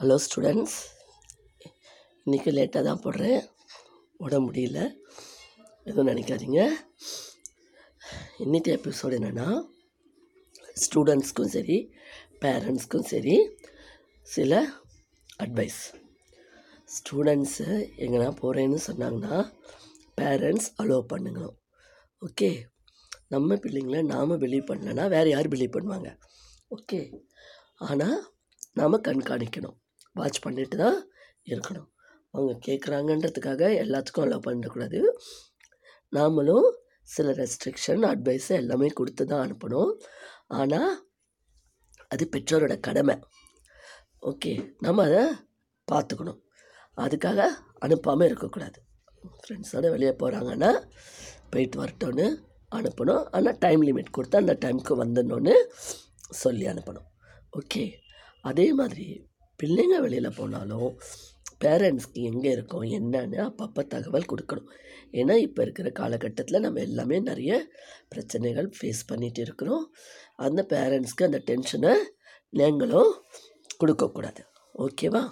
Hello students இன்றைக்கி லேட்டாக தான் போடுறேன். உடம்பு முடியல. எதுவும் நினைக்காதீங்க. இன்றைக்கி எபிசோடு என்னென்னா ஸ்டூடெண்ட்ஸ்க்கும் சரி பேரண்ட்ஸ்க்கும் சரி சில அட்வைஸ் ஸ்டூடெண்ட்ஸு எங்கன்னா போகிறேன்னு சொன்னாங்கன்னா பேரண்ட்ஸ் அலோவ் பண்ணுங்கணும். ஓகே நம்ம பிள்ளைங்கள நாம் பிலீவ் பண்ணலன்னா வேறு யார் பிலீவ் பண்ணுவாங்க? ஓகே ஆனால் நாம் கண்காணிக்கணும். வாட்ச் பண்ணிட்டு தான் இருக்கணும். அவங்க கேட்குறாங்கன்றதுக்காக எல்லாத்துக்கும் அலோவ் பண்ணக்கூடாது. நாமளும் சில ரெஸ்ட்ரிக்ஷன் அட்வைஸ் எல்லாமே கொடுத்து தான் அனுப்பணும். ஆனால் அது பெற்றோரோட கடமை. ஓகே நம்ம அதை பார்த்துக்கணும் அதுக்காக அனுப்பாமல் இருக்கக்கூடாது. ஃப்ரெண்ட்ஸோடு வெளியே போகிறாங்கன்னா போயிட்டு வரட்டோன்னு அனுப்பணும். ஆனால் டைம் லிமிட் கொடுத்து அந்த டைமுக்கு வந்துடணுன்னு சொல்லி அனுப்பணும். ஓகே அதே மாதிரி பிள்ளைங்க வெளியில் போனாலும் பேரண்ட்ஸ்க்கு எங்கே இருக்கோம் என்னன்னு அப்பப்போ தகவல் கொடுக்கணும். ஏன்னா இப்போ இருக்கிற காலகட்டத்தில் நம்ம எல்லாமே நிறைய பிரச்சனைகள் ஃபேஸ் பண்ணிகிட்டு இருக்கிறோம். அந்த பேரண்ட்ஸ்க்கு அந்த டென்ஷனை நீங்களும் கொடுக்கக்கூடாது. ஓகேவா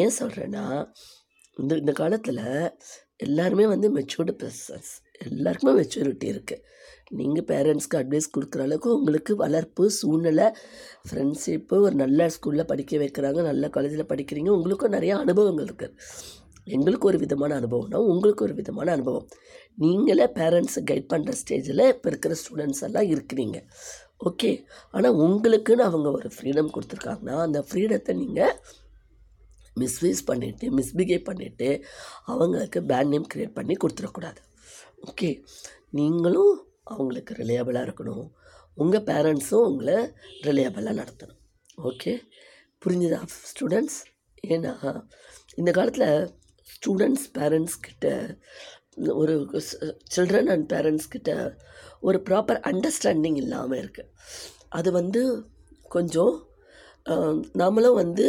ஏன் சொல்கிறேன்னா இந்த இந்த காலத்தில் எல்லாருமே வந்து மெச்சூர்டு பர்சன்ஸ் எல்லாருக்குமே மெச்சூரிட்டி இருக்குது நீங்கள் பேரண்ட்ஸ்க்கு அட்வைஸ் கொடுக்குற அளவுக்கு உங்களுக்கு வளர்ப்பு சூழ்நிலை ஃப்ரெண்ட்ஷிப்பு ஒரு நல்ல ஸ்கூலில் படிக்க வைக்கிறாங்க நல்ல காலேஜில் படிக்கிறீங்க உங்களுக்கும் நிறையா அனுபவங்கள் இருக்குது எங்களுக்கு ஒரு விதமான அனுபவம்னா உங்களுக்கு ஒரு விதமான அனுபவம். நீங்களே பேரண்ட்ஸை கைட் பண்ணுற ஸ்டேஜில் இப்போ இருக்கிற ஸ்டூடெண்ட்ஸ் எல்லாம் இருக்கிறீங்க. ஓகே ஆனால் உங்களுக்குன்னு அவங்க ஒரு ஃப்ரீடம் கொடுத்துருக்காங்கன்னா அந்த ஃப்ரீடத்தை நீங்கள் மிஸ்யூஸ் பண்ணிவிட்டு மிஸ்பிஹேவ் பண்ணிவிட்டு அவங்களுக்கு பேண்ட் நேம் க்ரியேட் பண்ணி கொடுத்துடக்கூடாது. ஓகே. நீங்களும் அவங்களுக்கு ரிலையபிளாக இருக்கணும். உங்கள் பேரண்ட்ஸும் உங்களை ரிலையபிளாக நடத்தணும். ஓகே. புரிஞ்சுதா ஸ்டூடெண்ட்ஸ் ஏன்னா இந்த காலத்தில் ஸ்டூடெண்ட்ஸ் பேரண்ட்ஸ் கிட்ட ஒரு சில்ட்ரன் அண்ட் பேரண்ட்ஸ் கிட்ட ஒரு ப்ராப்பர் அண்டர்ஸ்டாண்டிங் இல்லாமல் இருக்குது அது வந்து கொஞ்சம் நாமளும் வந்து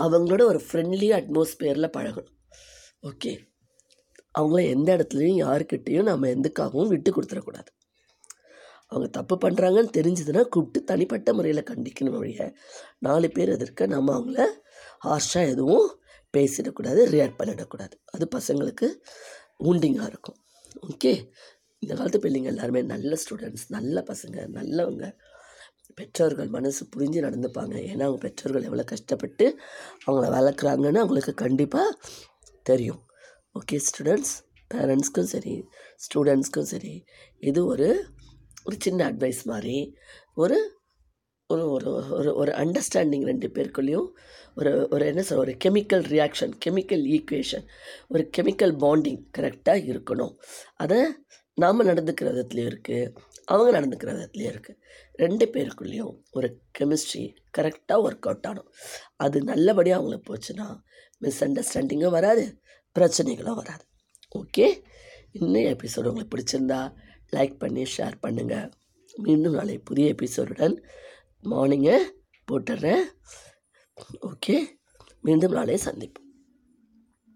அவங்களோட ஒரு ஃப்ரெண்ட்லி அட்மாஸ்பியரில் பழகணும். ஓகே. அவங்கள எந்த இடத்துலையும் யாருக்கிட்டேயும் நம்ம எதுக்காகவும் விட்டு கொடுத்துடக்கூடாது. அவங்க தப்பு பண்ணுறாங்கன்னு தெரிஞ்சதுன்னா கூப்பிட்டு தனிப்பட்ட முறையில் கண்டிக்கணும் வழிய நாலு பேர் எதிர்க்க நம்ம அவங்கள ஹார்ஷாக எதுவும் பேசிடக்கூடாது ரியாக்ட் பண்ணிடக்கூடாது. அது பசங்களுக்கு ஊண்டிங்காக இருக்கும். ஓகே இந்த காலத்து பிள்ளைங்க எல்லாருமே நல்ல ஸ்டூடெண்ட்ஸ் நல்ல பசங்க நல்லவங்க. பெற்றோர்கள் மனசு புரிஞ்சு நடந்துப்பாங்க. ஏன்னா அவங்க பெற்றோர்கள் எவ்வளோ கஷ்டப்பட்டு அவங்கள வளர்க்குறாங்கன்னு அவங்களுக்கு கண்டிப்பாக தெரியும். ஓகே ஸ்டூடெண்ட்ஸ் பேரண்ட்ஸ்க்கும் சரி ஸ்டூடெண்ட்ஸ்க்கும் சரி இது ஒரு ஒரு சின்ன அட்வைஸ் மாதிரி ஒரு ஒரு ஒரு ஒரு ஒரு அண்டர்ஸ்டாண்டிங் ரெண்டு பேருக்குள்ளேயும் ஒரு ஒரு என்ன சொல்ற ஒரு கெமிக்கல் ரியாக்ஷன் கெமிக்கல் ஈக்குவேஷன் ஒரு கெமிக்கல் பாண்டிங் கரெக்டாக இருக்கணும். அதை நாம் நடந்துக்கிற விதத்துலேயும் இருக்குது அவங்க நடந்துக்கிற விதத்துலேயும் இருக்குது ரெண்டு பேருக்குள்ளேயும் ஒரு கெமிஸ்ட்ரி கரெக்டாக ஒர்க் அவுட் ஆகணும். அது நல்லபடியாக அவங்களுக்கு போச்சுன்னா மிஸ் அண்டர்ஸ்டாண்டிங்கும் வராது. பிரச்சனைகளும் வராது. ஓகே இன்னும் எபிசோடு உங்களுக்கு பிடிச்சிருந்தா லைக் பண்ணி ஷேர் பண்ணுங்கள் மீண்டும் நாளை புதிய எபிசோடுடன் மார்னிங்கை போட்டுடுறேன் ஓகே மீண்டும் நாளை சந்திப்போம்.